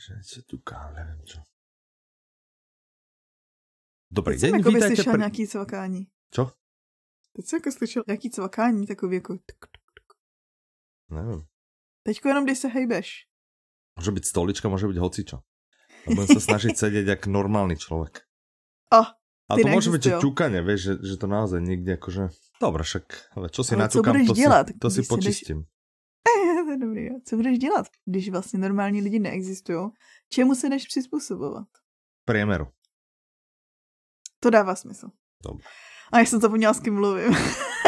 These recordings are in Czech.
že čo ťuká, neviem čo. Dobrý Teď jsem deň, jako by vítajte slyšel pri... nějaký cvakání. Čo? Teď jsem jako slyšel nějaký cvakání, takový jako... tuk, tuk, tuk. Neviem. Teďko jenom, když se hejbeš. Môže byť stolička, môže byť hocičo. A budem sa snažiť sedieť jak normálny človek. Oh, A to môže byť, že ťukanie, vieš, že, že to naozaj nikde akože... Dobre, však, ale čo si Ale co naťukám, budeš to si, dělat, to si když si jdeš- počistím. To je dobrý. Co budeš dělat, když vlastně normální lidi neexistují? Čemu se jdeš přizpůsobovat? Priemeru. To dává smysl. Dobre. A já jsem zapomněla, s kým mluvím.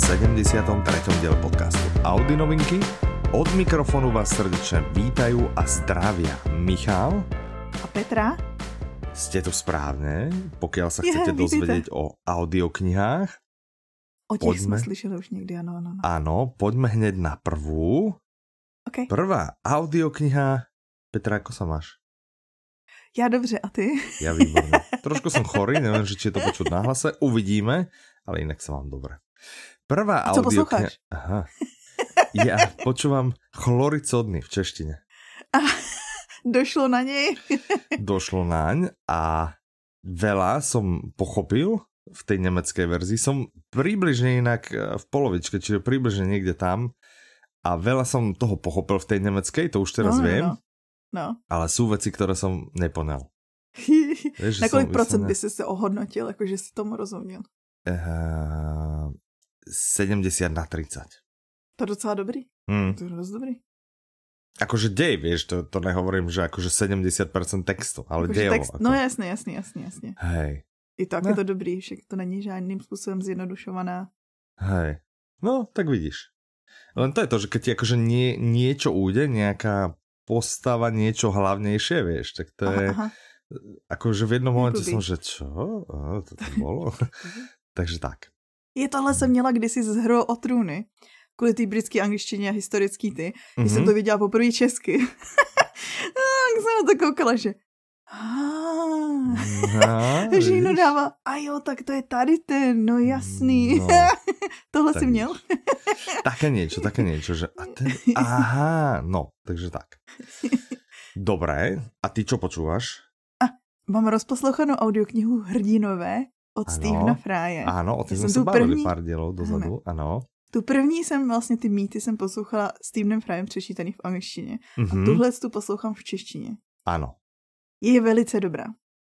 73. diel podcastu Audi novinky. Od mikrofonu vás srdečne vítajú a zdravia Michal a Petra. Ste tu správne, pokiaľ sa chcete dozvedieť o audioknihách. O tých poďme... jsme slyšeli už někdy, ano, ano, ano. Poďme hned na prvú. Okay. Prvá audiokniha. Petra, ako sa máš? Já dobře, a ty? Já výborně. Trošku jsem chorý, nevím, že či je to počuť na hlase, uvidíme, ale jinak se vám dobře. Prvá A co audiokniha... posloucháš? Aha. Ja počúvam chloricodny v češtine. Došlo na něj? Došlo naň a veľa som pochopil v tej nemeckej verzii. Som približne inak eh, v polovičke, čiže približne niekde tam. A veľa som toho pochopil v tej nemeckej, to už teraz no, viem, No, no. ale sú veci, ktoré som neponel. Na kolik procent by si se ohodnotil, jakože si tomu rozuměl? Uh, 70 na 30. To je docela dobrý. Hmm. To je dost dobrý. Akože dej, vieš, to, to nehovorím, že akože 70% textu, ale Jakože dejovo. text, ako. no jasně, jasně, jasně, jasně. Hej, I tak No. je to dobrý, však to není žádným způsobem zjednodušovaná. hej. No, tak vidíš. Len to je to, že keď ti akože nie, niečo ujde, nejaká postava, niečo hlavnejšie, vieš, tak to je, Aha, aha. akože v jednom momente som, že čo? Aha, to tam bolo? Takže tak. Je tohle jsem měla kdysi z Hrou o trůny. Kvůli té britské angličtině a historický ty. Když jsem Mhm. to viděla poprvé česky. tak jsem na to koukala, že "Ah." Že vidíš? dává, a jo, tak to je tady ten, no jasný. No, Tohle si měl? Také niečo, také niečo, že a ten, aha, no, takže tak. Dobré, a ty čo počúvaš? Mám rozposlouchanou audioknihu Hrdinové od Ano. Stevena Fráje. Áno, o Já tým jsem sme sa tu bavili první- pár dielov dozadu, áno. Tu první jsem vlastně ty mýty jsem poslouchala Stevenem Fryem přečítaný v angličtině. A Mhm, tuhle tu poslouchám v češtině. Áno. Je velice dobrá.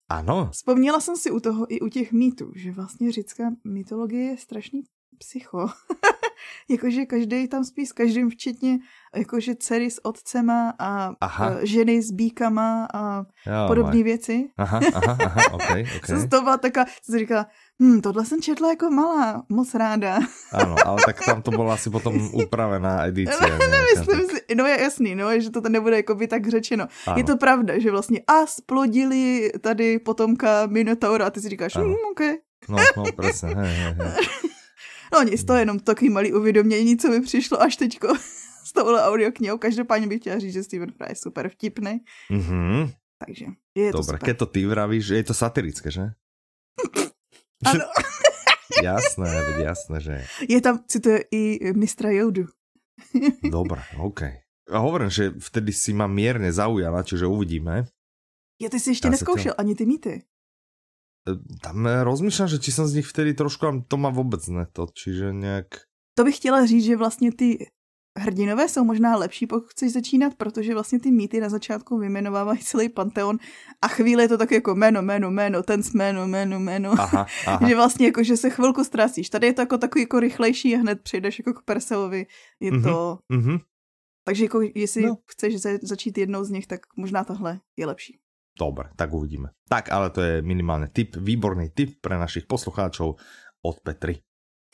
Áno, Vzpomněla jsem si u toho i u těch mýtů, že vlastně řecká mytologie je strašný psycho. jakože každý tam spí s každým, včetně jakože dcery s otcema a Aha. a ženy s bíkama a podobné věci. Aha, aha, aha, ok, ok. Jsem z toho byla taková, jsem říkala, hm, tohle jsem četla jako malá, moc ráda. Áno, ale tak tam to bola asi potom upravená edícia. nejaká, Myslím tak, si, no je jasný, no, že to tam nebude jako by tak řečeno. áno. Je to pravda, že vlastně a splodili tady potomka Minotaura a ty si říkáš, Ano. hm, OK. No, no, presne, hej, hej, hej. No nic, to je jenom takový malý uvědomění, co mi přišlo až teďko s touhle audioknihou. Každopádně bych chtěla říct, že Steven Fry je super vtipný, Mhm, takže je to Dobre, super. keď to ty vravíš, je to satirické, že? Ano, jasné, jasné, že je. tam, cituje i mistra Joudu. Dobre, OK. A hovorím, že vtedy si ma mierne zaujala, čiže uvidíme. Já ty jsi ještě Já se neskoušel ani ty mýty. Tam e, rozmýšľam, že či som z nich vtedy trošku, ale to ma vôbec ne to, čiže nejak... To bych chtěla říct, že vlastně ty hrdinové jsou možná lepší, pokud chceš začínat, protože vlastně ty mýty na začátku vymenovávají celý panteon a chvíli je to tak jako jméno, jméno, jméno, ten s jméno, jméno, jméno. Aha, aha. Že vlastně jako, že se chvilku ztrácíš. Tady je to jako takový jako rychlejší a hned přejdeš jako k Perseovi. Je Mhm. to... Mhm. Takže jako, jestli No. no. chceš za- začít jednou z nich, tak možná tahle je lepší. Dobre, tak uvidíme. Tak, ale to je minimálne tip, výborný tip pre našich poslucháčov od Petry.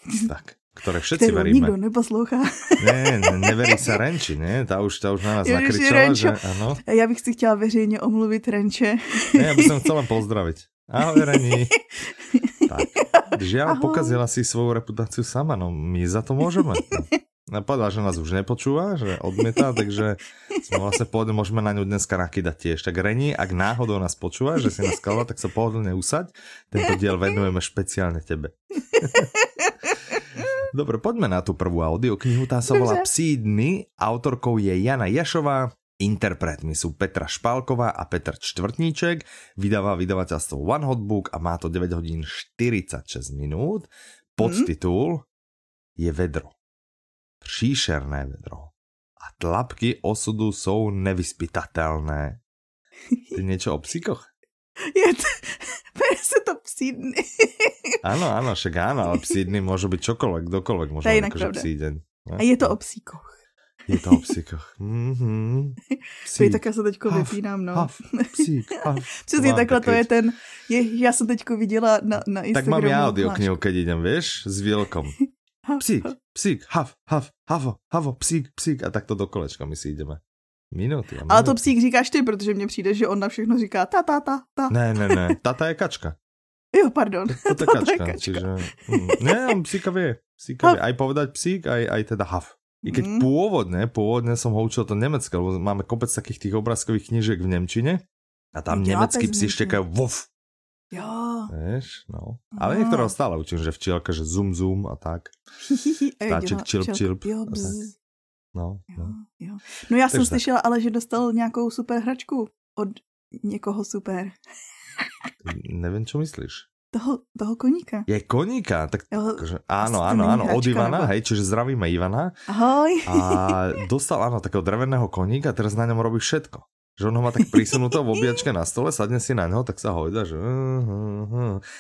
Tak, ktoré všetci Kterou veríme. nikdo neposlouchá. Ne, ne, neverí sa Renči, ne? Tá už, tá už na nás Ježiši, nakričala, Renčo. že áno. A Já bych si chtěla veřejně omluvit Renče. Ne, ja by som chcel len pozdraviť. Ahoj, Reni. Tak. Žiaľ, Ahoj. pokazila si svoju reputáciu sama, no my za to môžeme. Povedal, že nás už nepočúva, že odmieta, takže sme vlastne pohodlne, môžeme na ňu dneska nakydať tiež. Tak Reni, ak náhodou nás počúva, že si nás kalala, tak sa pohodlne usaď. Tento diel venujeme špeciálne tebe. Dobre, poďme na tú prvú audioknihu. Tá sa volá Psí dny. Autorkou je Jana Jašová. Interpretmi sú Petra Špálková a Petr Čtvrtníček. Vydáva vydavateľstvo One Hot Book a má to 9 hodín 46 minút. Podtitul je vedro. Příšerné vedro. A tlapky osudu jsou nevyspytatelné. Ty niečo o psíkoch? Je to, se to psí dny. Áno, áno, však áno, ale psí dny môžu byť čokoľvek, kdokoľvek môže mať akože psí deň. A je to o psíkoch. Je to o psíkoch. Mm-hmm. Psík. také se teďko haf, vypínám, no. Haf, psík, haf. Přesně takhle to je ten, je, já jsem teďko viděla na, na Instagramu. Tak mám já audioknihu, keď idem, vieš, s Vilkom. Psík, psík, haf, haf, havo, havo, psík, psík a tak to do kolečka my si jdeme. Minuty, minuty. Ale to psík říkáš ty, protože mně přijde, že on na všechno říká ta, ta, ta, ta. Ne, ne, ne, tata je kačka. Jo, pardon. To, kačka, je kačka. čiže... Mm, ne, on psíka vie. Psíka vie. Aj povedať psík, aj, aj teda haf. I keď mm. pôvodne, pôvodne som ho učil to nemecké, lebo máme kopec takých tých obrázkových knižiek v Nemčine a tam nemeckí psi štekajú vof. Jo. Vieš, no. Ale no. niektorého stále učím, že včielka, že zoom, zoom a tak. Vtáček, čilp, čilp. Jo, No, no. Jo, no já Takže jsem slyšela ale, že dostal nějakou super hračku od někoho super. Nevím, čo myslíš toho, toho koníka. Je koníka, tak jo, akože, áno, áno, áno, od Ivana, nebo... hej, čiže zdravíme Ivana. Ahoj. A dostal, áno, takého dreveného koníka, teraz na ňom robí všetko. Že on ho má tak prisunuté v obiačke na stole, sadne si na ňo, tak sa hojda, že...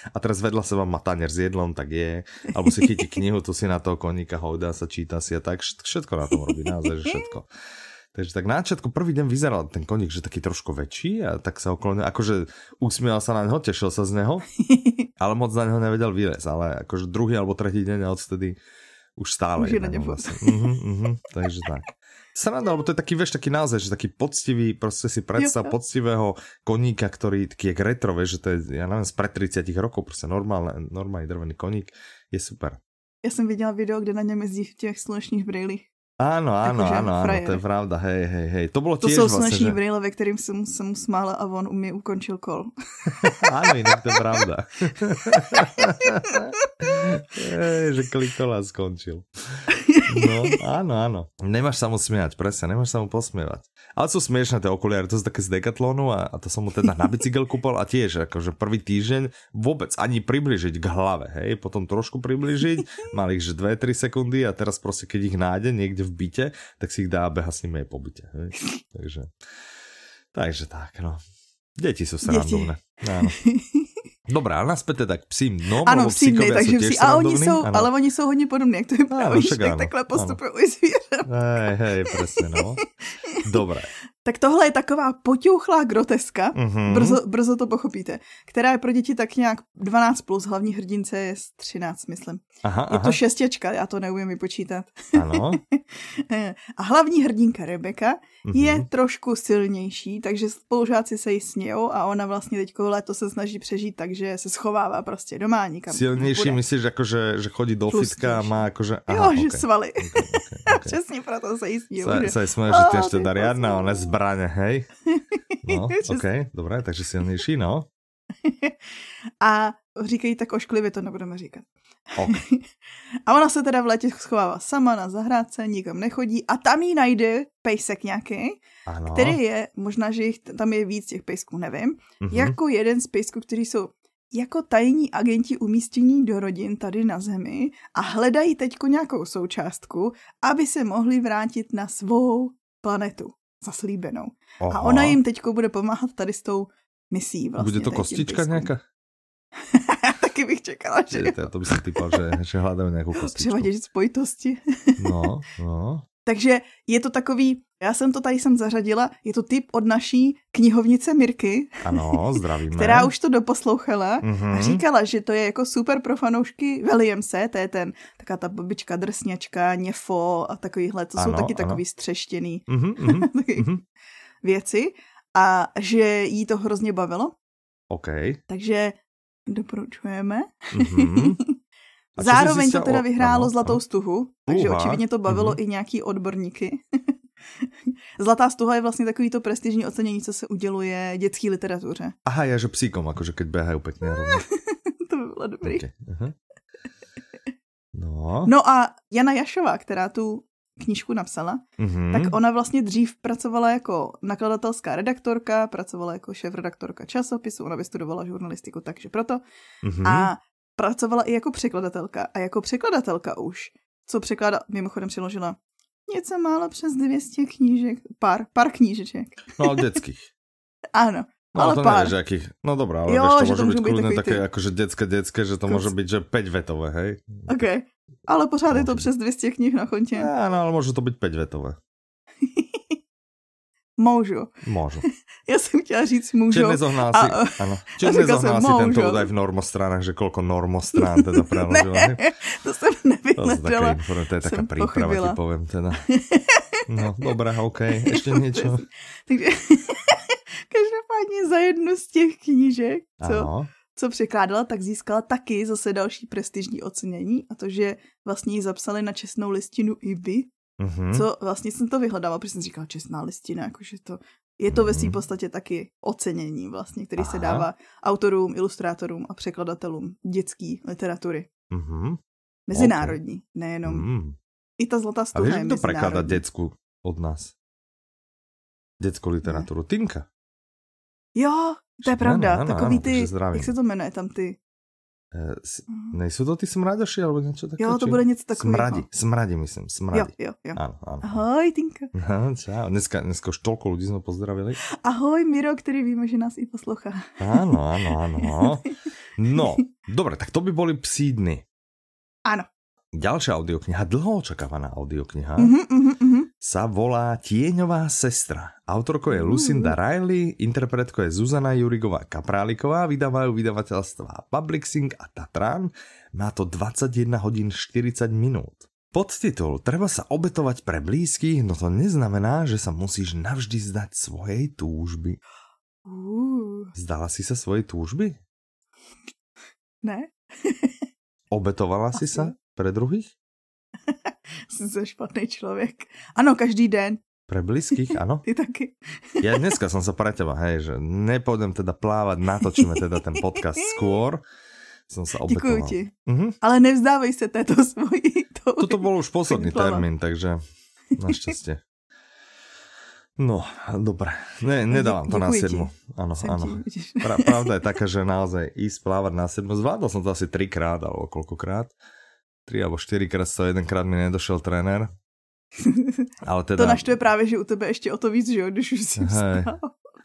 A teraz vedľa seba má tanier s jedlom, tak je. Alebo si chytí knihu, tu si na toho koníka hojda, sa číta si a tak všetko na tom robí, naozaj, že všetko. Takže tak na začiatku prvý deň vyzeral ten koník, že taký trošku väčší a tak sa okolo neho, akože usmiel sa na neho, tešil sa z neho, ale moc na neho nevedel vylez, ale akože druhý alebo tretí deň a odtedy už stále. Už je na ňom vlastne. uh-huh, uh-huh, takže tak. Sranda, lebo to je taký, vieš, taký naozaj, že taký poctivý, proste si predstav jo, poctivého koníka, ktorý taký jak retro, vieš, že to je, ja neviem, z pred 30 rokov, proste normálne, normálny drvený koník, je super. Já jsem viděla video, kde na něm jezdí v těch slunečných brýlích. Áno, áno, jako, áno, áno, to je pravda, hej, hej, hej. To bolo to jsou vlastne, sluneční že... brýle, ve kterým jsem, jsem mu smála a on mi ukončil kol. áno, inak to je pravda. Ej, že klikola skončil. No, áno, áno. Nemáš sa mu smiať, presne, nemáš sa mu posmievať. Ale sú smiešné tie okuliare, to sú také z Decathlonu a, a to som mu teda na bicykel kúpal a tiež, akože prvý týždeň vôbec ani približiť k hlave, hej, potom trošku približiť, mal ich že 2-3 sekundy a teraz proste, keď ich nájde niekde v byte, tak si ich dá a beha s nimi aj po byte, hej. Takže, takže tak, no. Deti sú srandovné. Áno. Dobrá, ale naspäť teda k psím dnom, ano, psí dny, takže psí, a oni jsou, ano. ale oni jsou hodně podobní, jak to je právě, tak takhle postupují zvířata. Hej, hej, přesně, no. Dobré. Tak tohle je taková potěuchlá groteska, mm-hmm. brzo, brzo to pochopíte, která je pro děti tak nějak 12+, plus, hlavní hrdince je 13, myslím. Aha, je aha. to šestěčka, já to neumím vypočítat. Ano. a hlavní hrdinka Rebeka mm-hmm. je trošku silnější, takže spolužáci se jí smějou a ona vlastně teďko léto se snaží přežít, takže se schovává prostě doma nikam. Silnější myslíš, jako že, že chodí do fitka a má jakože... Aha, jo, okay. že svaly. Okay, okay, okay. Přesně proto se jí smějou. Se, že... se smějou, že ty ještě riadna, ona zbraně, hej? No, ok, dobré, takže silnější, no. a říkají tak ošklivě, to nebudeme říkat. Okay. a ona se teda v létě schovává sama na zahrádce, nikam nechodí a tam jí najde pejsek nějaký, ano. který je, možná, že jich, tam je víc těch pejsků, nevím, mm-hmm. jako jeden z pejsků, který jsou jako tajní agenti umístění do rodin tady na Zemi a hledají teďko nějakou součástku, aby se mohli vrátit na svou planetu zaslíbenou. Aha. A ona jim teďko bude pomáhat tady s tou misí. Vlastně, bude to kostička nějaká? Taky bych čekala, že je, to, to by si typal, že, že hledáme nějakou kostičku. Převaděč spojitosti. no, no. Takže je to takový, já jsem to tady jsem zařadila, je to typ od naší knihovnice Mirky. Ano, zdravíme. která už to doposlouchala mm-hmm. a říkala, že to je jako super pro fanoušky Williamse, to je ten, taká ta babička drsňačka, něfo a takovýhle, to ano, jsou taky ano. takový střeštěný mm-hmm, mm-hmm. věci a že jí to hrozně bavilo. OK. Takže doporučujeme. Mm-hmm. A Zároveň to teda o- vyhrálo ano, Zlatou ano. stuhu, takže Uha, očividně to bavilo mhm. i nějaký odborníky. Zlatá stuha je vlastně takový to prestižní ocenění, co se uděluje dětské literatuře. Aha, ja, že psíkom, akože keď pekne rovno. to by bylo dobrý. Okay. aha. No. No a Jana Jašová, která tu knížku napsala, Mhm. tak ona vlastně dřív pracovala jako nakladatelská redaktorka, pracovala jako šéf-redaktorka časopisu, ona vystudovala žurnalistiku, takže proto. Mhm. A pracovala i jako překladatelka. A jako překladatelka už, co překlada, mimochodem přeložila něco málo přes 200 knížek, pár, pár knížeček. No, detských. Ano, No, ale to pár. nevieš, akých. No dobré, ale Jo, vieš, to že môže to byť kľudne takový také, ty- akože detské, detské, že to Kus. môže byť, že 5 vetové, hej? OK. Ale pořád je to Může přes 200 knih na kontě. Áno, ale môže to byť 5 vetové. Můžu. Môžu. Já jsem chtěla říct Čiže můžu. nezohnal A- si, áno. Čiže a nezohnal jsem, si tento údaj v normostránach, že koľko normostrán teda preložil. Ne, to jsem To, nevynadala. inform- to je taká príprava, ti poviem teda. No, dobré, OK. Ešte niečo? Takže každopádně za jednu z těch knížek, co, Áno. co překládala, tak získala taky zase další prestižní ocenění a to, že vlastně ji zapsali na čestnou listinu IBY, Mhm. co vlastně jsem to vyhledala, protože jsem říkala čestná listina, jakože to je to ve své Mhm. podstatě taky ocenění vlastně, který se Aha. dává autorům, ilustrátorům a překladatelům dětské literatury. Mhm. Mezinárodní, nejenom. Mm. I ta zlatá A stuha vieš, je prekladá mezinárodní. detsku od nás? Detskú literatúru. Tinka. Jo, to je pravda. áno, áno, Takový áno, ty, jak se to jmenuje tam ty? E, s- nejsou to ty smraďoši, alebo niečo také? Jo, to či- bude něco takového. Smradi, smradi myslím, Jo, smradi. jo, jo. Áno, áno. Ahoj, Tinka. No, čau. Dneska, dneska už toľko ľudí sme pozdravili. Ahoj, Miro, který víme, že nás i poslouchá. Áno, áno, áno. No, dobre, tak to by boli psí dny. Áno. Ďalšia audiokniha, dlho očakávaná audiokniha, Mhm, mhm, mhm. Sa volá Tieňová sestra. Autorkou je. Lucinda Riley, interpretkou je Zuzana Jurigová Kapráliková, vydávajú vydavateľstva Publixing a Tatran. Má to 21 hodín 40 minút. Podtitul Treba sa obetovať pre blízkych, no to neznamená, že sa musíš navždy zdať svojej túžby. Uh, Zdala si sa svojej túžby? ne? Obetovala si sa pre druhých? Jsem se špatný člověk. Ano, každý den. Pre blízkych, áno. Ty taky. Ja dneska som sa pre teba, hej, že nepôjdem teda plávať, natočíme teda ten podcast skôr. Som sa Děkuju obetoval. ti. Mhm. Ale nevzdávej se této svojí. touhy. Toto bol už posledný termín, takže našťastie. No, dobre. Ne, nedávam to na Děkuji ti. sedmu. Áno, Jsem áno. ti, vidíš. Pra, pravda je taká, že naozaj ísť plávať na sedmu. Zvládol som to asi trikrát, alebo koľkokrát. Tri alebo štyrikrát, to jedenkrát mi nedošel tréner. Ale teda... To naštve právě, že u tebe ještě o to víc, že jo, když už si vstal.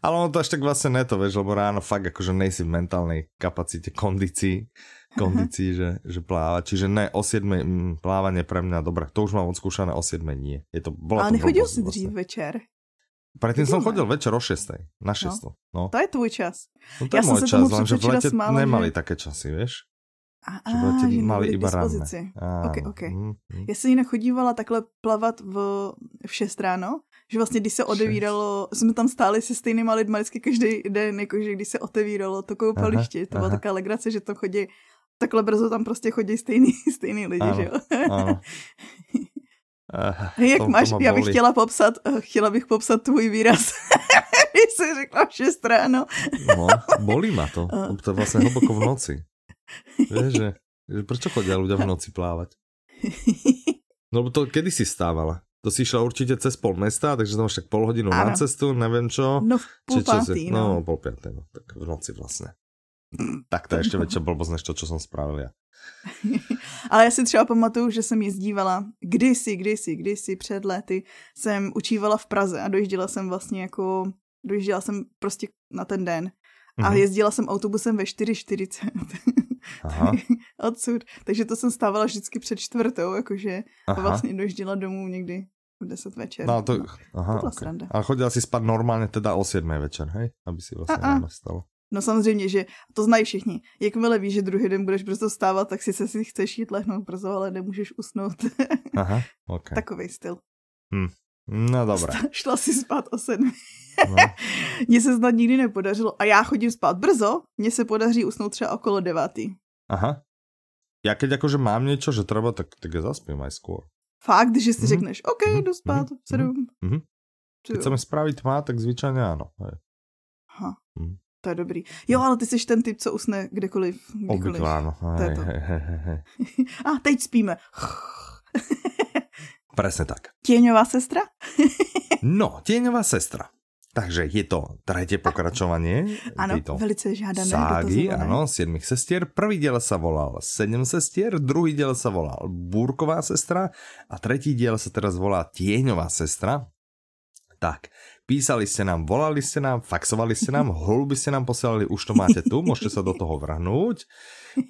Ale ono to až tak vlastne neto, vieš, lebo ráno fakt akože nejsi v mentálnej kapacite, kondícii, kondícii, že, že plávať. Čiže ne, o 7 mm, plávanie pre mňa, dobre, to už mám odskúšané, o 7 nie. Je to, bola Ale to nechodil blbosť jsi dřív vlastne. večer. Predtým som Chodil, chodil večer o 6, na 6. No, no. To je tvůj čas. no to ja je som môj čas, lenže v lete smála, nemali že- také časy, vieš? A, Že mali iba dispozici. Áno, Ok, ok. mm, mm. Já jsem jinak chodívala takhle plavat v, v 6 ráno, že vlastně když se odevíralo, jsme tam stáli se stejnýma lidma vždycky každý den, jakože když se otevíralo to koupaliště, to byla aha. taková legrace, že to chodí takhle brzo tam prostě chodí stejný, stejný lidi, Ano, že jo. Áno. Eh, Jak to- to máš, ma já bych boli. chtěla popsat, eh, chtěla bych popsat tvůj výraz. Když jsi řekla v 6 ráno. No, bolí ma to. To je vlastne hlboko v noci. Vieš, že, že prečo chodia ľudia v noci plávať? No to kedy si stávala? To si išla určite cez pol mesta, takže to máš tak pol hodinu na Áno. cestu, neviem čo. No v Či čo si- pátý, No, no. pol piatej, no. Tak v noci vlastne. Tak to je ešte väčšia blbosť, než to, čo som spravil ja. Ale já si třeba pamatuju, že jsem jezdívala kdysi, kdysi, kdysi před léty, jsem učívala v Praze a dojížděla jsem vlastně jako, dojížděla jsem prostě na ten den. A Mhm. jezdila jsem autobusem ve 4.40 Aha, odsud. Takže to jsem stávala vždycky před čtvrtou, jakože a aha. vlastně dojížděla domů někdy v 10 večer. No, to, aha, to byla okay. sranda. Ale chodila si spať normálne teda o 7 večer, hej? Aby si vlastne A-a. ráno stala. No samozřejmě, že to znají všichni. Jakmile víš, že druhý den budeš brzo stávat, tak si se si chceš jít lehnout brzo, ale nemůžeš usnout. Aha, ok. Takový styl. No dobré. Šla si spát o sedmi. No. Mně se snad nikdy nepodařilo. A já chodím spát brzo, mně se podaří usnout třeba okolo devátý. Aha. ja keď akože mám niečo, že treba, tak, tak ja zaspím aj skôr. Fakt, že si Mhm. řekneš, OK, Mhm. jdu spát, Mhm. sedm. Mhm. Keď jo. sa mi spraví tma, tak zvyčajne áno. Hej. Aha, Mhm. to je dobrý. Jo, ale ty jsi ten typ, co usne kdekoliv, kdykoliv. Obvykle. To je to. hej. A teď spíme. Presne tak. Tieňová sestra? No, tieňová sestra. Takže je to tretie pokračovanie Ano, tejto velice žádané. ságy, áno, siedmých sestier. Prvý diel sa volal Sedem sestier, druhý diel sa volal Búrková sestra a tretí diel sa teraz volá Tieňová sestra. Tak, písali ste nám, volali ste nám, faxovali ste nám, holuby ste nám posielali, už to máte tu, môžete sa do toho vrhnúť.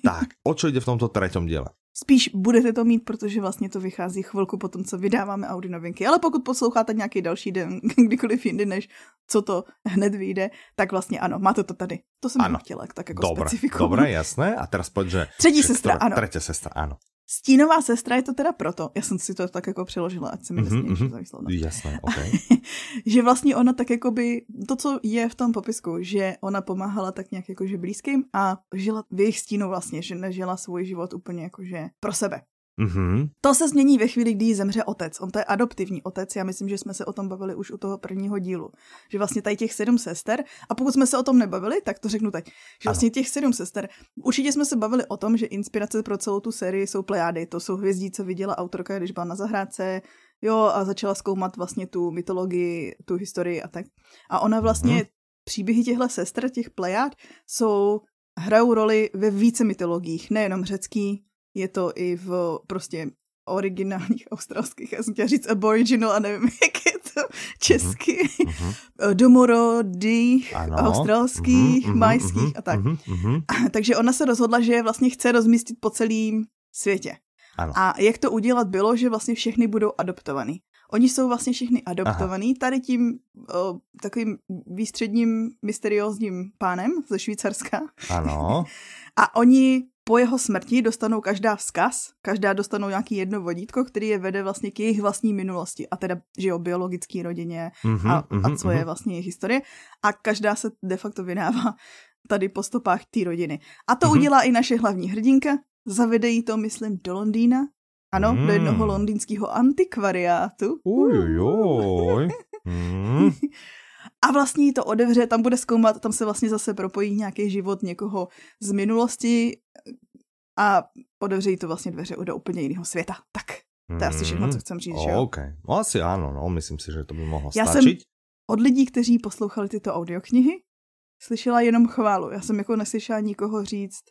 Tak, o čo ide v tomto treťom diele? Spíš budete to mít, protože vlastně to vychází chvilku potom, co vydáváme Audi novinky. Ale pokud posloucháte nějaký další den, kdykoliv jindy, než co to hned vyjde, tak vlastně ano, máte to tady. To jsem Ano. ano. chtěla tak jako Dobre, specifikovat. dobre, jasné. A teraz poď, že... Třetí sestra, ano. Tretia sestra, áno. Stínová sestra je to teda proto, já jsem si to tak jako přeložila, ať se mi mhm. za výslovno. Jasné, OK. že vlastně ona tak jako by, to, co je v tom popisku, že ona pomáhala tak nějak jakože blízkým a žila v jejich stínu vlastně, že nežila svůj život úplně jakože pro sebe. Mhm. To se změní ve chvíli, kdy jí zemře otec. On to je adoptivní otec, já myslím, že jsme se o tom bavili už u toho prvního dílu. Že vlastně tady těch sedm sester, a pokud jsme se o tom nebavili, tak to řeknu teď, že vlastně těch sedm sester, určitě jsme se bavili o tom, že inspirace pro celou tu sérii jsou plejády, to jsou hvězdí, co viděla autorka, když byla na zahrádce, jo, a začala zkoumat vlastně tu mytologii, tu historii a tak. A ona vlastně, Mhm. příběhy těchto sester, těch plejád, jsou, hrajou roli ve více mytologiích, nejenom řecký, je to i v prostě originálních australských, já jsem chtěla říct aboriginal a nevím, jak je to česky, Mhm. domorodých, Ano. australských, Mhm, mhm, majských mhm, a tak. mhm, mhm. Takže ona se rozhodla, že je vlastně chce rozmístit po celém světě. Ano. A jak to udělat bylo, že vlastně všechny budou adoptovaný. Oni jsou vlastně všichni adoptovaný tady tím o, takovým výstředním mysteriózním pánem ze Švýcarska. Ano. A oni po jeho smrti dostanou každá vzkaz, každá dostanou nějaký jedno vodítko, který je vede vlastně k jejich vlastní minulosti. A teda, že jo, biologické rodině Mhm, a, a mhm, co je mhm. vlastně jejich historie. A každá se de facto vydává tady po stopách té rodiny. A to Mhm. udělá i naše hlavní hrdinka. Zavede jí to, myslím, do Londýna. Ano, do Mm. jednoho londýnského antikvariátu. Ujojoj. Mm. A vlastně jí to odevře, tam bude zkoumat, tam se vlastně zase propojí nějaký život někoho z minulosti a odevře jí to vlastně dveře do úplně jiného světa. Tak, to je asi všechno, co chcem říct, že jo? OK. No asi áno, no, myslím si, že to by mohlo Já jsem- stačiť. Od lidí, kteří poslouchali tyto audioknihy, slyšela jenom chválu. Já jsem jako neslyšela nikoho říct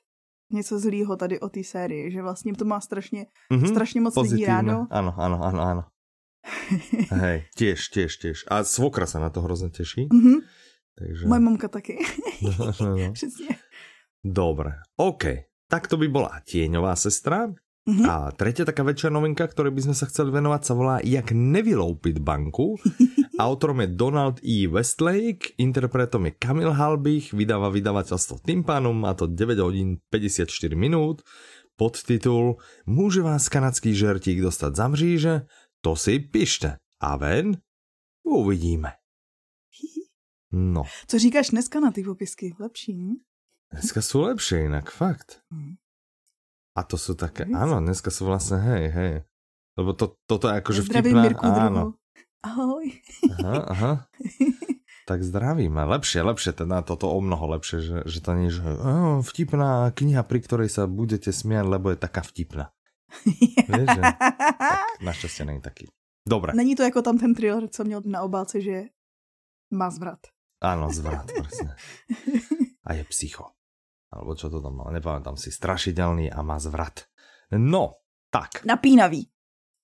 něco zlýho tady o té sérii, že vlastně to má strašně, Mhm, strašně moc lidí rádo. Áno, áno, áno, áno. Hej, tiež, tiež, tiež. A svokra sa na to hrozne teší. Mhm, Takže... moje mamka taky, no, no, no. přesně. Dobre, OK. Tak to by bola Tieňová sestra. Mhm. A tretia taká väčšia novinka, ktorej by sme sa chceli venovať, sa volá Jak nevyloupiť banku. Autorom je Donald E. Westlake, interpretom je Kamil Halbich, vydáva vydavateľstvo Tympanum, má to 9 hodín 54 minút. Podtitul Môže vás kanadský žertík dostať za mříže? To si pište. A ven? Uvidíme. No, Co říkáš dneska na ty popisky? Lepší, hm? dneska sú lepšie inak, fakt. Mhm. A to sú také, Víc? áno, dneska sú vlastne, hej, hej. Lebo to, toto je akože Zdravím vtipná, Mirku druhou. Ahoj. Aha, aha. Tak zdravíme, lepšie, lepšie, teda toto o mnoho lepšie, že, že to nie je, oh, vtipná kniha, pri ktorej sa budete smiať, lebo je taká vtipná. Že? Tak našťastie není taký. Dobre, Není to jako tam ten thriller, co měl na obálce, že má zvrat. áno, zvrat, presne. A je psycho. Alebo čo to tam mal, nepamätám si, strašidelný a má zvrat. No, tak. Napínavý.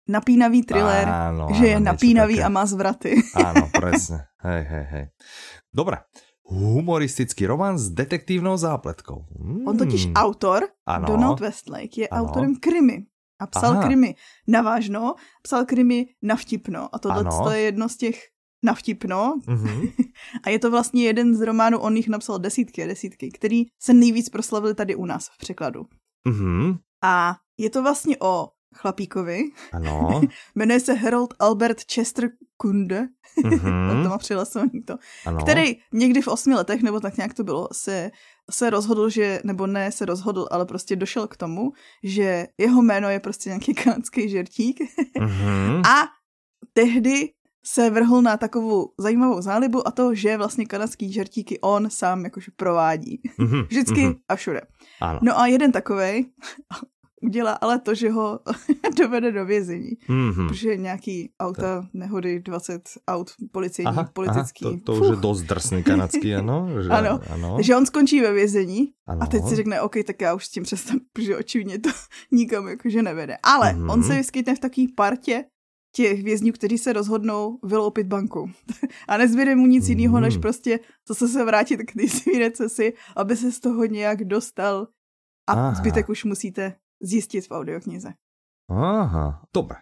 Napínavý thriller, Áno, že je áno, niečo napínavý také. a má zvraty. Áno, presne. Hej, hej, hej. Dobre. Humoristický román s detektívnou zápletkou. Mm. On totiž autor, ano. Donald Westlake, je Ano. autorem krimi. A psal Aha. krimi na vážno, psal krimi na vtipno. A tohle je jedno z těch na vtipno. Mhm. A je to vlastně jeden z románů, on jich napsal desítky a desítky, který se nejvíc proslavili tady u nás v překladu. Mhm. A je to vlastně o chlapíkovi. Ano. Jmenuje se Harold Albert Chester Kunde. Mhm. to má přihlasovaný to. ano. Který někdy v osmi letech, nebo tak nějak to bylo, se, se rozhodl, že, nebo ne se rozhodl, ale prostě došel k tomu, že jeho jméno je prostě nějaký kanadský žertík. Mhm. A tehdy se vrhl na takovou zajímavou zálibu a to, že vlastně kanadský žertíky on sám jakože provádí. Mhm. Vždycky Mhm. a všude. Ano. No a jeden takovej udělá ale to, že ho dovede do vězení. Mhm. Protože nějaký auta, nehody, 20 aut policejní, Aha, politický. aha, to, to už je dost drsný kanadský, ano. Že, Ano. ano. Takže on skončí ve vězení ano. a teď si řekne, OK, tak já už s tím přestanu, protože očividně to nikam jakože nevede. Ale Mhm. on se vyskytne v takové partě těch vězňů, kteří se rozhodnou vyloupit banku. a nezbyde mu nic jiného, než Mhm. prostě zase se vrátit k té recesi, aby se z toho nějak dostal a Aha. zbytek už musíte zjistit v audioknize. Aha, dobre.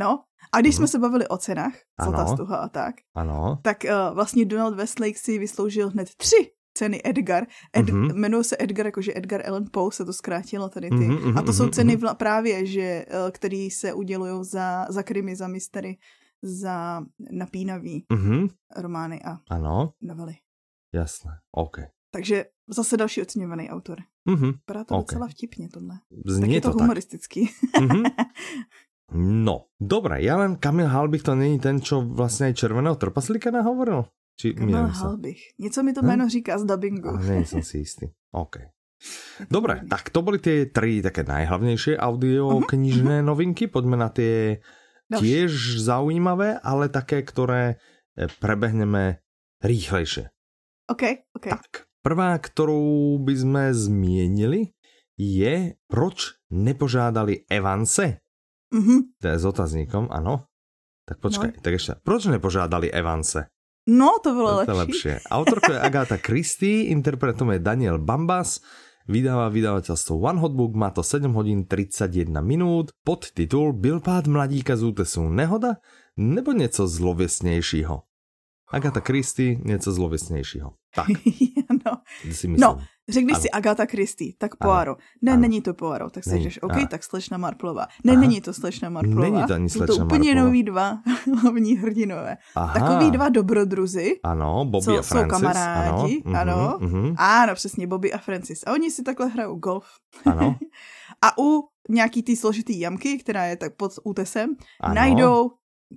No, a když Mhm. jsme se bavili o cenách, Zlatá Ano. stuha a tak, Ano. tak uh, vlastně Donald Westlake si vysloužil hned tři ceny Edgar. Ed, Mhm. mm-hmm. Jmenuje se Edgar, jakože Edgar Allan Poe se to zkrátilo tady ty. Mhm, Mm-hmm, mhm, a to jsou mhm, ceny mhm. vla, právě, že, uh, který se udělují za, za krimi, za mystery, za napínavý Mhm. romány a Ano, novely. jasné. OK. Takže zase další oceňovaný autor. Mhm. Vypadá to OK. okay. docela vtipně tohle. Znie tak je to, to humoristický. Mhm. No, dobre, ja len Kamil Halbich to není ten, čo vlastne aj Červeného trpaslíka nahovoril? Či Kamil? Halbich. Něco mi to Hm? jméno říká z dubbingu. Ale nie som si istý. OK. Dobre, tak to boli tie tri také najhlavnejšie audio knižné novinky. Poďme na Další. tiež zaujímavé, ale také, ktoré e, prebehneme rýchlejšie. OK, OK. Tak, prvá, ktorú by sme zmienili, je, proč nepožádali Evanse? Mhm. To je s otazníkom, ano. Tak počkaj, no. tak ešte. Proč nepožádali Evanse? No, to bylo To je lepší. Autorka je Agatha Christie, interpretom je Daniel Bambas, vydáva vydavateľstvo One Hot Book, má to 7 hodín 31 minút, podtitul Byl pád mladíka z útesu nehoda, nebo něco zlověsnějšího? Agatha Christie, něco zlověsnějšího. Tak, no, si myslím. No, řekni Ano. si Agatha Christie, tak Ano. Poirot. Ne, Ano. není to Poirot, tak si Není. řekneš, OK, Aha. tak slečna Marplová. Ne, Aha. není to slečna Marplová. Není to ani Jsou to slečna úplně Marplová. noví dva hlavní hrdinové. Aha. Takový dva dobrodruzi, Ano, Bobby co a jsou Francis. kamarádi, ano. ano. Mhm, mhm, Ano, přesně, Bobby a Francis. A oni si takhle hrajou golf. ano, A u nějaký té složitý jamky, která je tak pod útesem, ano. najdou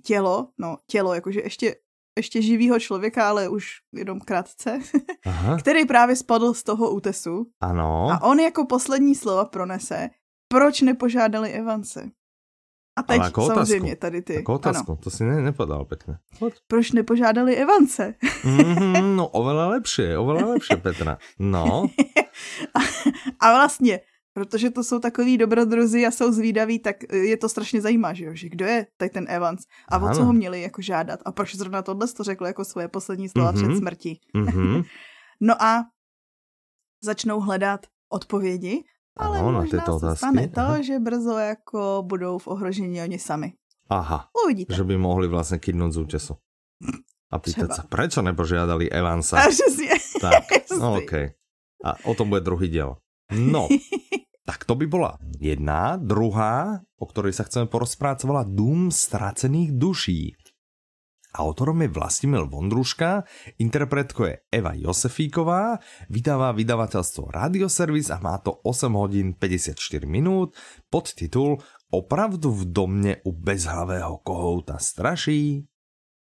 tělo, no tělo, jakože ještě, ještě živýho člověka, ale už jenom krátce, Aha, který právě spadl z toho útesu. ano. A on jako poslední slova pronese, proč nepožádali Evance. A teď Ale jako otázku. samozřejmě tady ty. Ako otázku, to si ne, nepodal pekne. Poď. Proč nepožádali Evance? Mm-hmm, no oveľa lepšie, oveľa lepšie, Petra. No, a vlastně, protože to jsou takový dobrodruzi a jsou zvídaví, tak je to strašně zajímá, že jo, že kdo je tady ten Evans a o co Ano. ho měli jako žádat a proč zrovna tohle to řekl jako svoje poslední slova Mhm. před smrtí. mm-hmm. No a začnou hledat odpovědi, ale Ano, na možná tyto se otázky. stane to, Aha. že brzo jako budou v ohrožení oni sami. aha, Uvidíte. že by mohli vlastne kydnúť z útesu. A pýtať Třeba. sa, prečo nepožiadali Evansa? A přesně. Tak, no, OK. A o tom bude druhý diel. No, tak to by bola jedna. Druhá, o ktorej sa chceme porozprávať, sa volá Dům ztracených duší. Autorom je Vlastimil Vondruška, interpretko je Eva Josefíková, vydává vydavateľstvo Radioservis a má to 8 hodín 54 minút. Podtitul Opravdu v domě u bezhlavého kohouta straší?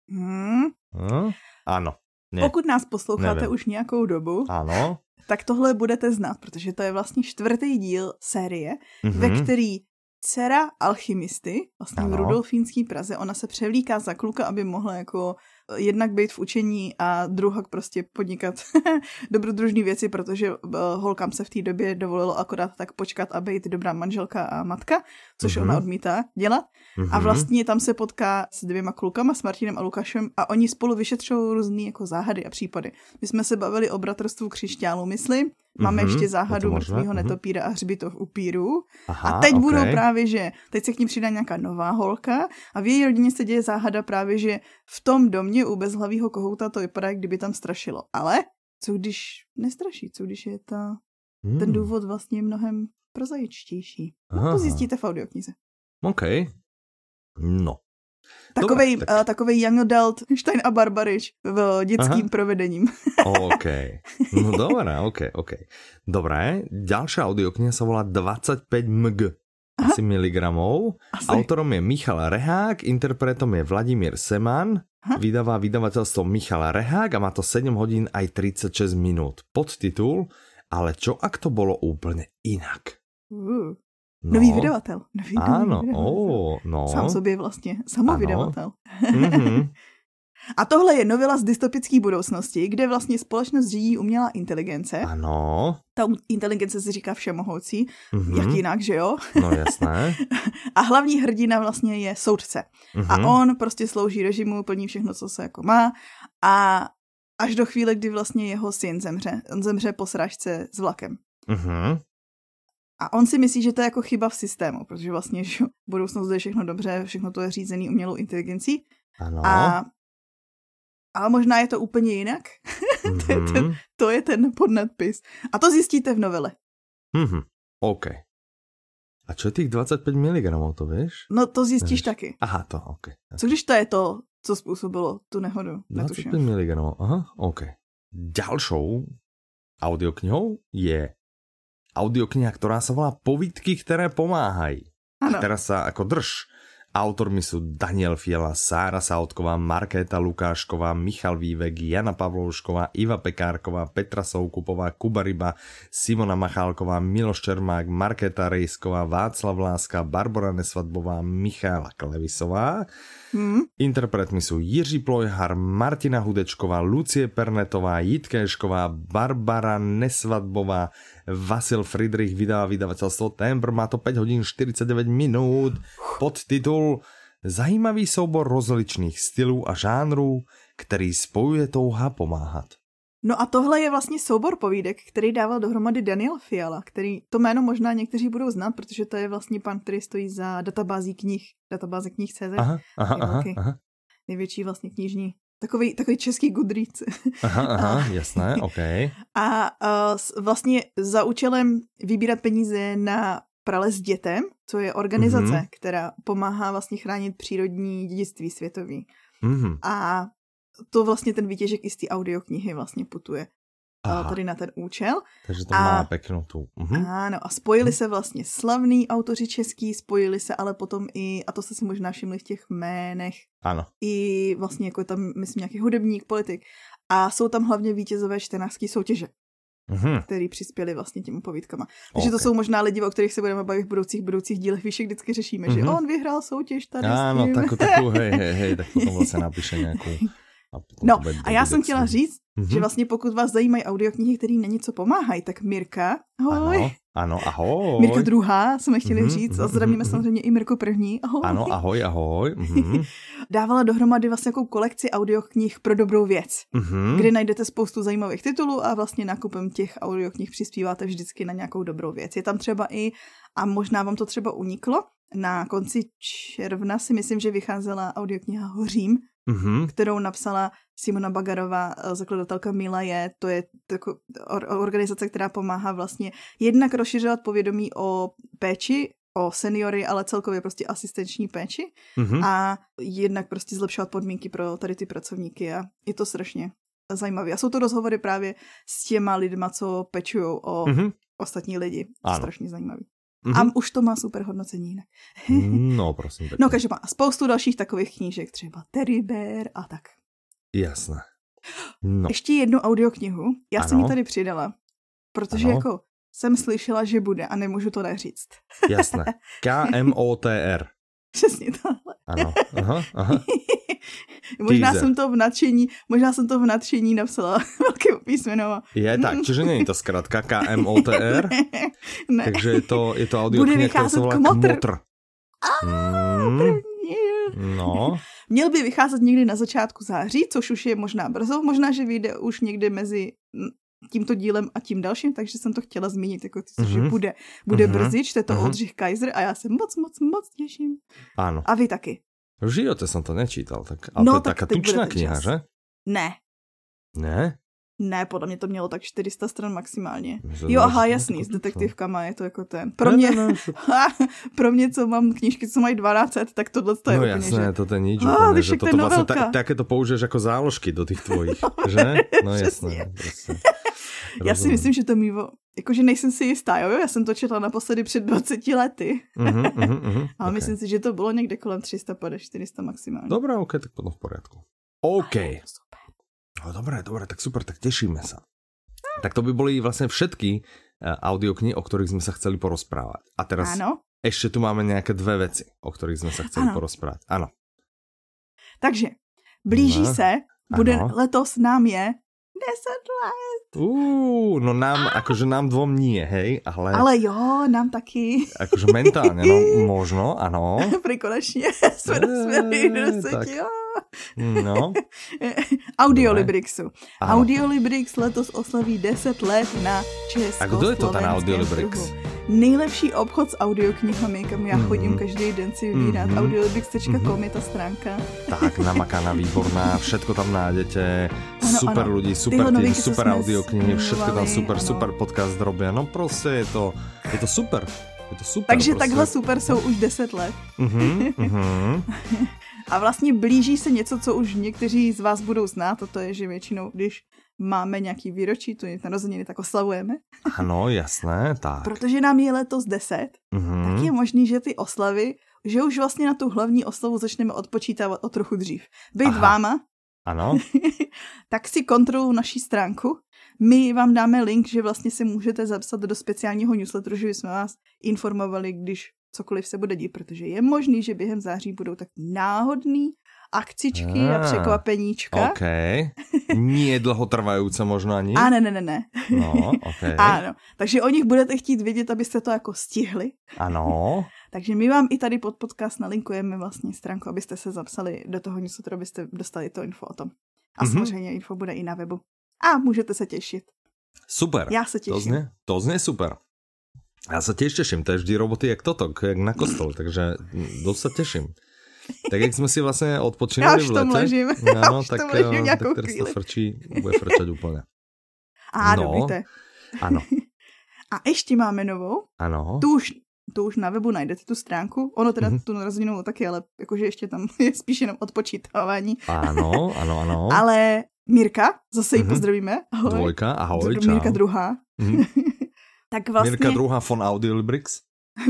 Hmm. Hm? Ano. Ne. Pokud nás posloucháte Nevím. už nějakou dobu, Ano. Tak tohle budete znát, protože to je vlastně čtvrtý díl série, Mhm. ve který dcera alchymisty, vlastně v Ano. Rudolfínský Praze, ona se převlíká za kluka, aby mohla jako eh, jednak být v učení a druhak prostě podnikat dobrodružné věci, protože uh, holkám se v té době dovolilo akorát tak počkat a být dobrá manželka a matka, což Mhm. ona odmítá dělat. A Mhm. vlastně tam se potká s dvěma klukama, s Martinem a Lukášem a oni spolu vyšetřují různé jako záhady a případy. My jsme se bavili o bratrstvu křišťálu, myslím. Máme Mhm, ještě je záhadu možné, mrtvého mhm. netopíra a hřbitov upírů. Aha, A teď ok. budou právě, že teď se k ní přidá nějaká nová holka a v její rodině se děje záhada právě, že v tom domě u bezhlavého kohouta to vypadá, jak kdyby tam strašilo. Ale co když nestraší, co když je ta, ten Hmm. důvod vlastně mnohem prozaičtější. No, to zjistíte v audioknize. OK. No. Takovej, Dobre, tak... uh, takovej young adult Stein a Barbarič v dětským Aha. provedením. OK. No dobré, OK, OK. Dobré, ďalšia audiokniha sa volá 25 mg. Aha. Asi miligramov. Asi. Autorom je Michal Rehák, interpretom je Vladimír Seman, Aha. vydává vydavateľstvo Michal Rehák a má to 7 hodín aj 36 minút. Podtitul Ale čo ak to bolo úplne inak? Uh. No. Nový vydavatel. Nový, ano, nový vydavatel. Oh, no. Sám sobě vlastně, samovydavatel. Mm-hmm. A tohle je novela z dystopické budoucnosti, kde vlastně společnost řídí umělá inteligence. Ano. Ta inteligence se říká všemohoucí, mm-hmm. jak jinak, že jo? No jasné. a hlavní hrdina vlastně je soudce. Mm-hmm. A on prostě slouží režimu, plní všechno, co se jako má. A až do chvíle, kdy vlastně jeho syn zemře. On zemře po srážce s vlakem. Mm-hmm. A on si myslí, že to je jako chyba v systému, protože vlastně že v budoucnosti je všechno dobře, všechno to je řízený umělou inteligencí. Ano. A, a možná je to úplně jinak. Mm-hmm. to, je ten, mhm. to je ten podnadpis. A to zjistíte v novele. Mm-hmm. OK. A čo je těch 25 mg, to víš? No to zjistíš Nevíš. taky. Aha, to, OK. Co když to je to, co způsobilo tu nehodu? 25 mg, aha, OK. Ďalšou audioknihou je audiokniha, ktorá sa volá Povídky, ktoré pomáhají. Ano. Teraz sa ako drž. Autormi sú Daniel Fiela, Sára Sautková, Markéta Lukášková, Michal Vývek, Jana Pavloušková, Iva Pekárková, Petra Soukupová, Kuba Ryba, Simona Machálková, Miloš Čermák, Markéta Rejsková, Václav Láska, Barbara Nesvadbová, Michála Klevisová. Hmm. Interpretmi sú Jiří Plojhar, Martina Hudečková, Lucie Pernetová, Jitkešková, Barbara Nesvadbová, Vasil Friedrich vydává vydavateľstvo Tembr, má to 5 hodín 49 minút, podtitul Zajímavý soubor rozličných stylů a žánrů, který spojuje touha pomáhat. No a tohle je vlastně soubor povídek, který dával dohromady Daniel Fiala, který to jméno možná někteří budou znát, protože to je vlastně pan, který stojí za databází knih, databáze knih CZ. Aha, aha, aha, aha. Největší vlastně knižní Takový, takový český Goodreads. Aha, aha, jasné, ok. A uh, vlastně za účelem vybírat peníze na Prales dětem, co je organizace, mm-hmm. která pomáhá vlastně chránit přírodní dědictví světový. Mm-hmm. A to vlastně ten výtěžek i z té audioknihy vlastně putuje. Aha. tady na ten účel. Takže to a, má pěknou tu. Mhm. Ano, a spojili mhm. se vlastně slavní autoři český, spojili se ale potom i, a to jste si možná všimli v těch jménech, ano. i vlastně jako tam, myslím, nějaký hudebník, politik. A jsou tam hlavně vítězové čtenářské soutěže. Mm-hmm. který přispěli vlastně těmi povídkama. Takže okay. to jsou možná lidi, o kterých se budeme bavit v budoucích budoucích dílech. Víš, vždycky řešíme, mm-hmm. že on vyhrál soutěž tady Ano, tak, takovou, hej, hej, hej, tak potom vlastně napíše nějakou a no a já jsem chtěla říct, mm-hmm. že vlastně pokud vás zajímají audioknihy, které na něco pomáhají, tak Mirka, ahoj. Ano, ano, ahoj. Mirka druhá, jsme chtěli mm-hmm, říct, a zdravíme mm-hmm. samozřejmě i Mirku první, ahoj. Ano, ahoj, ahoj. Mm-hmm. Dávala dohromady vlastně jako kolekci audioknih pro dobrou věc, mm-hmm. kde najdete spoustu zajímavých titulů a vlastně nákupem těch audioknih přispíváte vždycky na nějakou dobrou věc. Je tam třeba i, a možná vám to třeba uniklo, na konci června si myslím, že vycházela audiokniha Hořím, mm-hmm. kterou napsala Simona Bagarová, eh, zakladatelka Mila je, to je tako, or, organizace, která pomáhá vlastně jednak rozšiřovat povědomí o péči, o seniory, ale celkově prostě asistenční péči mm-hmm. a jednak prostě zlepšovat podmínky pro tady ty pracovníky a je to strašně zajímavé. A jsou to rozhovory právě s těma lidma, co pečují o mm-hmm. ostatní lidi. Ano. Strašně zajímavý. Mm-hmm. A už to má super hodnocení jinak. no, prosím. Tak. No, má spoustu dalších takových knížek, třeba Teddy Bear a tak. Jasné. No. Ještě jednu audioknihu. Já ano. jsem ji tady přidala, protože ano. jako jsem slyšela, že bude a nemůžu to neříct. Jasné. K-M-O-T-R. Přesně tohle. Ano, aha, aha. možná Teaser. jsem to v nadšení, možná jsem to v nadšení napsala velké písmeno. Je tak, čiže není to zkrátka KMOTR, ne, ne. takže je to, je to audio Bude která se volá Kmotr. Kmotr. Mm. No. Měl by vycházet někdy na začátku září, což už je možná brzo, možná, že vyjde už někdy mezi tímto dílem a tím dalším, takže jsem to chtěla zmínit, jako ty, mm-hmm. že mhm. bude, bude mm-hmm. brzy, čte to mm-hmm. Oldřich Kaiser a já se moc, moc, moc těším. Ano. A vy taky. V živote jsem to nečítal, tak, ale no, to je taká tučná kniha, čas. že? Ne. Ne? Ne, podle mě to mělo tak 400 stran maximálně. Myslím, Jo, aha, to jasný, jako s to- detektivkama je to jako ten. Pro mě, ne, ne, pro mě, co mám knížky, co mají 12, tak tohle to je No úplně, jasné, že... toto je nič Á, úplne, ty že to toto novelka. ta, také to použiješ ako záložky do tých tvojich, že? No jasné. Jasné. Já si myslím, že to mývo, jakože nejsem si jistá, jo, já jsem to četla naposledy před 20 lety, Uh-huh, uh-huh, uh-huh. ale okay. myslím si, že to bylo někde kolem 350, 400 maximálně. Dobré, OK, tak potom v poriadku. OK. Super. No dobré, dobré, tak super, tak tešíme sa. Tak to by boli vlastne všetky uh, audioknihy, o ktorých sme sa chceli porozprávať. A teraz Ano, ešte tu máme nejaké dve veci, o ktorých sme sa chceli Ano. porozprávať. Áno. takže blíží No, se, bude ano. letos nám je 10 let, Uú, no nám, akože nám dvom nie, hej, ale, ale... jo, nám taky, akože mentálne, no možno, áno. prý konečně jsme dospěli do tak. deseti, jo. No, Audiolibrixu. Audiolibrix letos oslaví 10 let na česko A kdo je to ten Audiolibrix? Nejlepší obchod s audioknihami, kam já Mhm. chodím každý den si vybírat. Mhm. Audiolibrix.com je ta stránka. Tak, namakaná, výborná, všetko tam nájdete, Ano, super ano. ľudí, super tým, super audioknihy, všetko tam super, ano. super podcast robia, no prostě je to, je to super, je to super. Takže prostě. takhle super jsou už 10 let. Mhm, mhm. A vlastně blíží se něco, co už někteří z vás budou znát, a to je, že většinou, když máme nějaký výročí, to je narozeniny, tak oslavujeme. Ano, jasné, tak. Protože nám je letos 10, Mhm. tak je možný, že ty oslavy, že už vlastně na tu hlavní oslavu začneme odpočítávat o trochu dřív. Být Aha. váma, Ano, tak si kontrolu naší stránku. My vám dáme link, že vlastně si můžete zapsat do speciálního newsletteru, že jsme vás informovali, když cokoliv se bude dít, protože je možný, že během září budou tak náhodný akcičky a Ah, překvapeníčka. OK. Nie dlhotrvajúce možno ani. A ne, ne, ne, ne. No, OK. Ano. Takže o nich budete chtít vědět, abyste to jako stihli. Ano. Takže my vám i tady pod podcast nalinkujeme vlastně stránku, abyste se zapsali do toho newsletteru, abyste dostali to info o tom. A Mhm. samozřejmě info bude i na webu. A můžete se těšit. Super. Já se To těším. znie, to znie super. Ja sa tiež teším, to je vždy roboty jak toto, jak na kostol, takže dosť sa teším. Tak jak sme si vlastne Já odpočínali už v v tom lete, ležím. Áno, už v tak, tom ležím eh, tak teraz to frčí, bude frčať úplne. A No. dobíte. Áno, A ještě máme novou. áno. Tu už, tu už na webu najdete tu stránku. Ono teda Mhm. tu narozeninovou taky, ale jakože ještě tam je spíš jenom odpočítávání. Áno, áno, áno. Ale Mirka, zase ji Mhm. pozdravíme. Ahoj. Dvojka, ahoj, čau. Mirka druhá. Mhm. tak vlastně, Mirka druhá von Audiolibrix.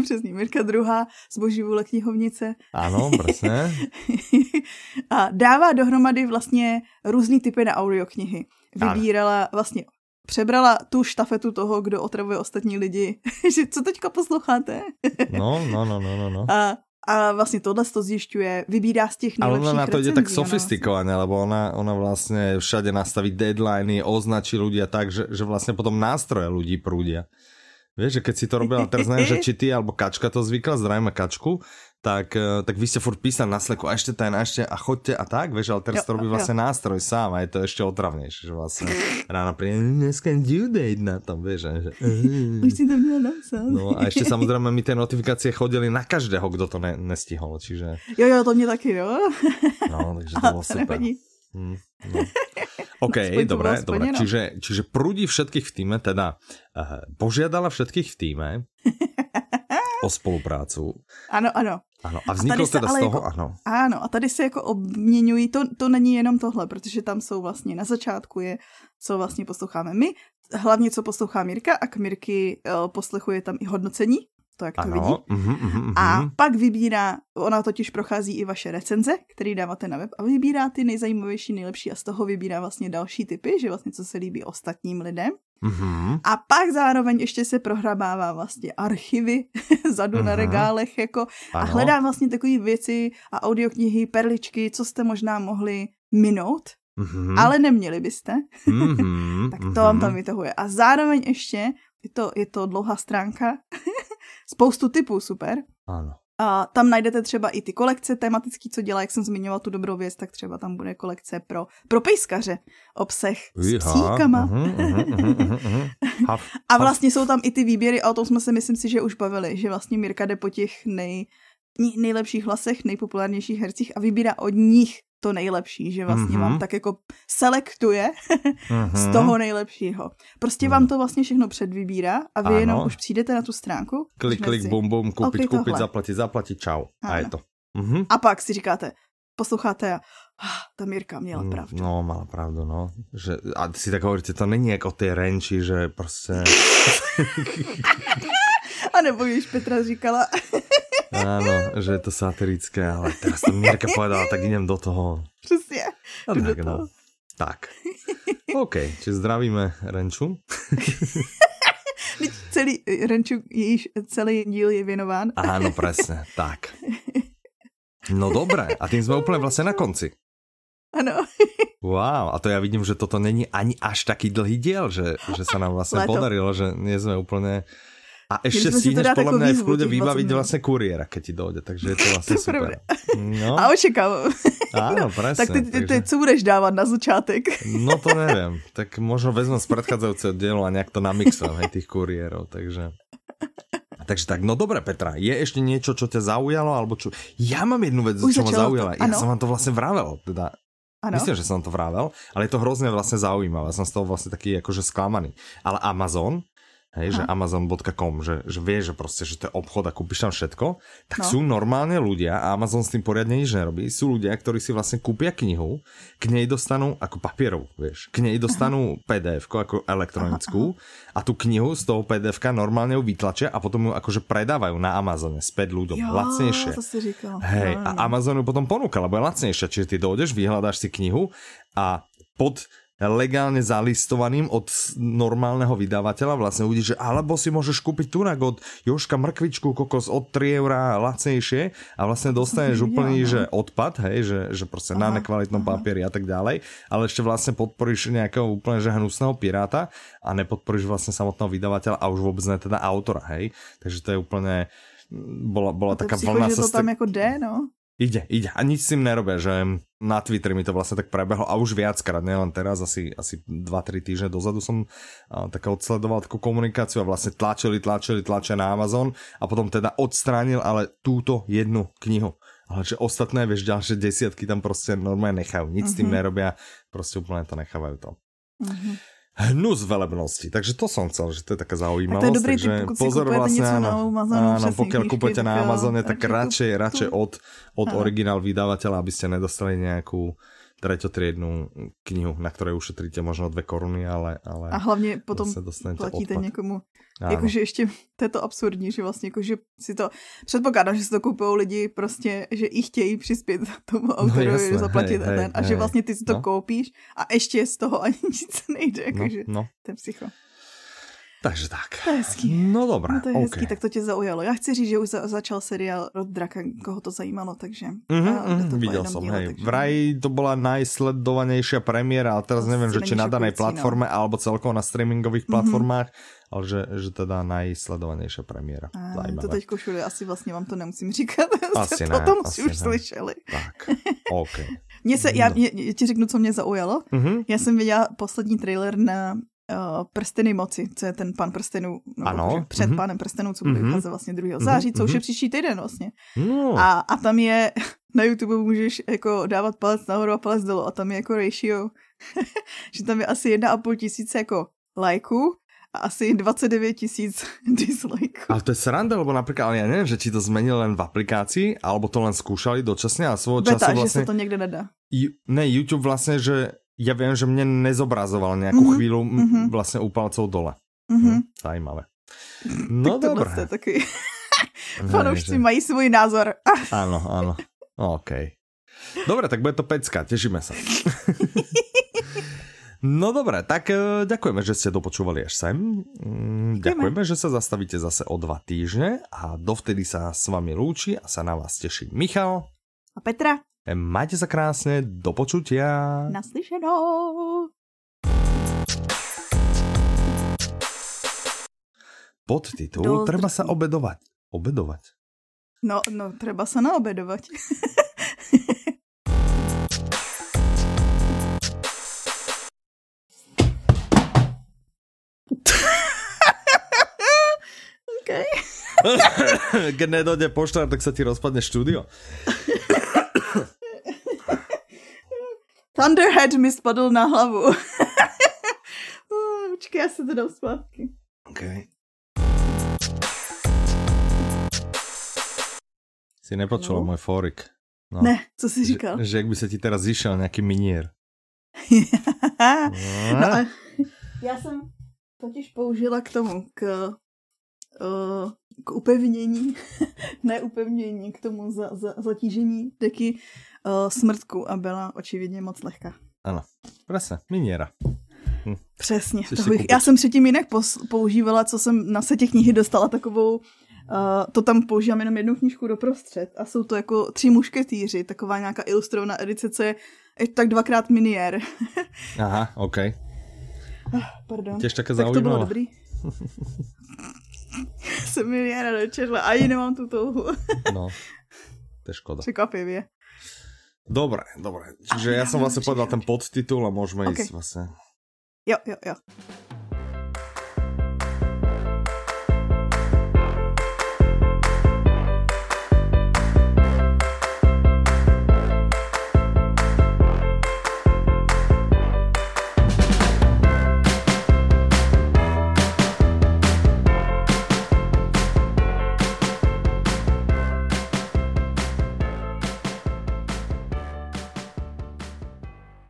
přesně, Mirka druhá z boží vůle knihovnice. Áno, presne. a dává dohromady vlastně různý typy na audioknihy. Ano. Vybírala vlastně přebrala tu štafetu toho, kdo otravuje ostatní lidi. že co teďka posloucháte? No, no, no, no, no. no. A, a vlastně tohle to zjišťuje, vybírá z těch Ale nejlepších ona na to ide tak sofistikované, lebo ona, ona vlastne všade nastaví deadliny, označí ľudia tak, že, že vlastne potom nástroje ľudí prúdia. Vieš, že keď si to robila, teraz neviem, že či ty alebo Kačka to zvykla, zdravíme Kačku, tak, eh, tak vy ste furt písali na sleku a ešte ten, a ešte a chodte a tak, vieš, ale teraz Jo, to robí jo. vlastne nástroj sám a je to ešte otravnejšie, že vlastne ráno príde, dneska due date na tom, vieš, a že, Už si to měla napsat. No a ešte samozrejme mi tie notifikácie chodili na každého, kto to ne, nestihol, čiže Jo, jo, to mě taky, jo. no, takže to to super. Mm, no. OK, bolo dobre. splneno. Čiže, čiže prúdi všetkých v týme, teda uh, požiadala všetkých v týme o spoluprácu. Ano, ano. Ano, a vzniklo se teda ale z toho, jako- ano. Ano, a tady se jako obměňují, to, to není jenom tohle, protože tam jsou vlastně na začátku je, co vlastně posloucháme my, hlavně co poslouchá Mirka a k Mirky uh, poslechuje tam i hodnocení, to jak to vidí. Ano, mhm, mhm, mhm. A pak vybírá, ona totiž prochází i vaše recenze, který dáváte na web a vybírá ty nejzajímavější, nejlepší a z toho vybírá vlastně další typy, že vlastně co se líbí ostatním lidem. Mhm. A pak zároveň ještě se prohrabává vlastně archivy zadu na Mhm. regálech jako a Ano. hledá vlastně takové věci a audioknihy, perličky, co jste možná mohli minout, Mhm. ale neměli byste, Mhm, tak to vám mhm. tam vytahuje. A zároveň ještě, je to, je to dlouhá stránka, spoustu typů, super. Ano. A tam najdete třeba i ty kolekce tematický, co dělá, jak jsem zmiňoval tu dobrou věc, tak třeba tam bude kolekce pro, pro pejskaře, obsah s Iha, psíkama. mhm, mhm, mhm. Hav, A vlastně jsou tam i ty výběry a o tom jsme se myslím si, že už bavili, že vlastně Mirka jde po těch nej- nejlepších hlasech, nejpopulárnějších hercích a vybírá od nich to nejlepší, že vlastně Mhm. vám tak jako selektuje Mhm. z toho nejlepšího. Prostě vám to vlastně všechno předvybírá a vy Ano. jenom už přijdete na tu stránku. Klik, klik, si- bum, bum, kúpiť, OK, kúpiť, tohle. zaplatiť, zaplatiť, čau. A je to. Mhm. A pak si říkáte, posloucháte a ah, ta Mirka měla Mm, pravdu. No, mala pravdu, no. Že, a si tak hovoríte, to není jako ty renči, že prostě... A nebo když Petra říkala, Áno, že je to satirické, ale teraz to Mirka povedala, tak idem do toho. přesně. A Jdu do tak, toho. no. Tak. OK, či zdravíme Renču. Celý, Renču, jejíž celý díl je věnován. Áno, presne, tak. No dobré, a tým sme úplne vlastne na konci. Ano, Wow, a to ja vidím, že toto není ani až taký dlhý diel, že, že sa nám vlastne Léto. podarilo, že nie sme úplne... A to stihneš ako mňa aj v kľude těch 20 vybaviť vlastne kuriéra, keď ti dojde, takže je to vlastne To super. No, a očekávám. áno, presne. tak teď, takže- teď co budeš dávat na začátek? No to neviem. Tak možno vezmem z predchádzajúceho dielu a nejak to namixujem, hej, tých kuriérov, takže... Takže tak, no dobre Petra, je ešte niečo, čo ťa zaujalo, alebo čo... Ja mám jednu vec, Už čo ma začalo to, zaujala. Ja áno. som vám to vlastne vravel, teda Ano. Myslím, že som to vravel, ale je to hrozne vlastne zaujímavé. Som z toho vlastne taký akože sklamaný. Ale Amazon, hej, že amazon.com, že, že vie, že proste, že to je obchod a kúpiš tam všetko, tak No. sú normálne ľudia, a Amazon s tým poriadne nič nerobí, sú ľudia, ktorí si vlastne kúpia knihu, k nej dostanú ako papierovú, vieš, k nej dostanú pdf ako elektronickú a tú knihu z toho pdf normálne ju vytlačia a potom ju akože predávajú na Amazone späť ľuďom, lacnejšie. to jsi říkal. Hej, No, no. a Amazon ju potom ponúka, lebo je lacnejšia. Čiže ty dojdeš, vyhľadáš si knihu a pod legálne zalistovaným od normálneho vydavateľa. Vlastne uvidíš, že alebo si môžeš kúpiť tunak od Joška mrkvičku kokos od 3 eurá lacnejšie. A vlastne dostaneš úplný, videla, že odpad, hej, že, že proste na nekvalitnom papieri a tak ďalej, ale ešte vlastne podporíš nejakého úplne že hnusného piráta a nepodporíš vlastne samotného vydavateľa a už vôbec ne teda autora, hej. Takže to je úplne bola, bola taká vlna že to tam jako jde, no. Ide, ide. A nič s tým nerobia, že na Twitteri mi to vlastne tak prebehlo a už viackrát, nielen teraz, asi, asi 2-3 týždne dozadu som a, tak odsledoval takú komunikáciu a vlastne tlačili, tlačili, tlačia na Amazon a potom teda odstránil ale túto jednu knihu. Ale že ostatné, vieš, ďalšie desiatky tam prostě normálne nechajú. Nic s tým nerobia, prostě úplne to nechávajú to. Mhm. Hnus velebnosti, takže to som chcel, že to je taká zaujímavosť. Tak to je dobrý takže tip, pokud si pozor kupujete vlastne, něco áno, na Amazonu, áno, pokiaľ kupujete na Amazone, tak radšej, radšej od, od originál vydavateľa, aby ste nedostali nejakú treťotriednú knihu, na ktorej ušetríte možno dve koruny, ale, ale A hlavně potom platíte odpad. někomu. Jakože ještě, to je to absurdní, že vlastně jakože si to, předpokládám, že si to kupují lidi prostě, že i chtějí přispět tomu autorovi, No jasné, zaplatit hej, a hej, ten, a že hej. vlastně ty si to No. koupíš a ještě z toho ani nic nejde, No, jakože no, to je psycho. Takže tak. To je hezký. No dobré, No to je OK. hezký, tak to tě zaujalo. Já chci říct, že už za, začal seriál Rod Draka, koho to zajímalo, takže... Mhm, jde mhm, to som, díle, hej. takže- Vraj to bola najsledovanejšia premiéra, ale teraz To neviem, asi že či na danej no. platforme, alebo celkovo na streamingových platformách, ale že, že teda najsledovanejšia premiéra. A to teď všude, asi vlastně vám to nemusím říkat, Asi ne, potom asi si už ne. slyšeli. Tak, OK. Mně se, já, No. mě, ti řeknu, co mě zaujalo. Mhm. Já jsem viděla poslední trailer na uh, Prsteny moci, co je ten pan prstenů, no, Ano, před mhm. pánem prstenů, co bude Mhm. vycházet vlastně 2. Mhm, září, co už mhm. je příští týden vlastně. No, A, a tam je, na YouTube můžeš jako dávat palec nahoru a palec dolů a tam je jako ratio, že tam je asi 1,5 tisíce jako lajků a asi 29 tisíc dislikeů. ale to je sranda, lebo napríklad, ale ja neviem, že či to zmenili len v aplikácii, alebo to len skúšali dočasne a svojho Beta, času že vlastne... se to někde nedá. Ne, YouTube vlastne, že ja viem, že mne nezobrazoval nejakú Mhm, chvíľu mhm. mm-hmm. vlastne u palcov dole. Mhm. Hm, zajímavé. No tak dobré. je taky. Fanoušci že- mají svůj názor. Áno, áno. OK. Dobre, tak bude to pecka, tešíme sa. No dobré, tak eh, ďakujeme, že ste dopočúvali až sem. Mm, Ďakujeme, že sa zastavíte zase o dva týždne a dovtedy sa s vami lúči a sa na vás teší Michal. A Petra, Eh, Majte sa krásne, do počutia. naslyšenou. Podtitul Do Treba sa obedovať. Obedovať. No, no, treba sa naobedovať. okay. Keď nedojde pošta, tak sa ti rozpadne štúdio. Thunderhead mi spadl na hlavu. Počkej, já se to dám zpátky. Okay. Si nepočula no. můj forik. No. Ne, co jsi říkal? Že, že jak by se ti teraz zišel nějaký minier. no, ale já jsem totiž použila k tomu, k, uh, k upevnění, ne upevnění, k tomu za, za, zatížení deky uh, smrtku a byla očividně moc lehká. Ano, presne, miniera. Hm. Přesně. To bych, já jsem předtím jinak používala, co jsem na setě knihy dostala takovou Uh, to tam používám jenom jednu knížku doprostřed a jsou to jako tři mušketýři, taková nějaká ilustrovaná edice, co je tak dvakrát miniér. Aha, OK. Uh, pardon. Těž také tak to bylo dobrý. jsem miniéra dočetla, ani nemám tu touhu. no, to je škoda. Překvapivě. Dobre, dobre. Čiže ja som vlastne povedal ten podtitul a môžeme okay. ísť vlastne. Jo, jo, jo.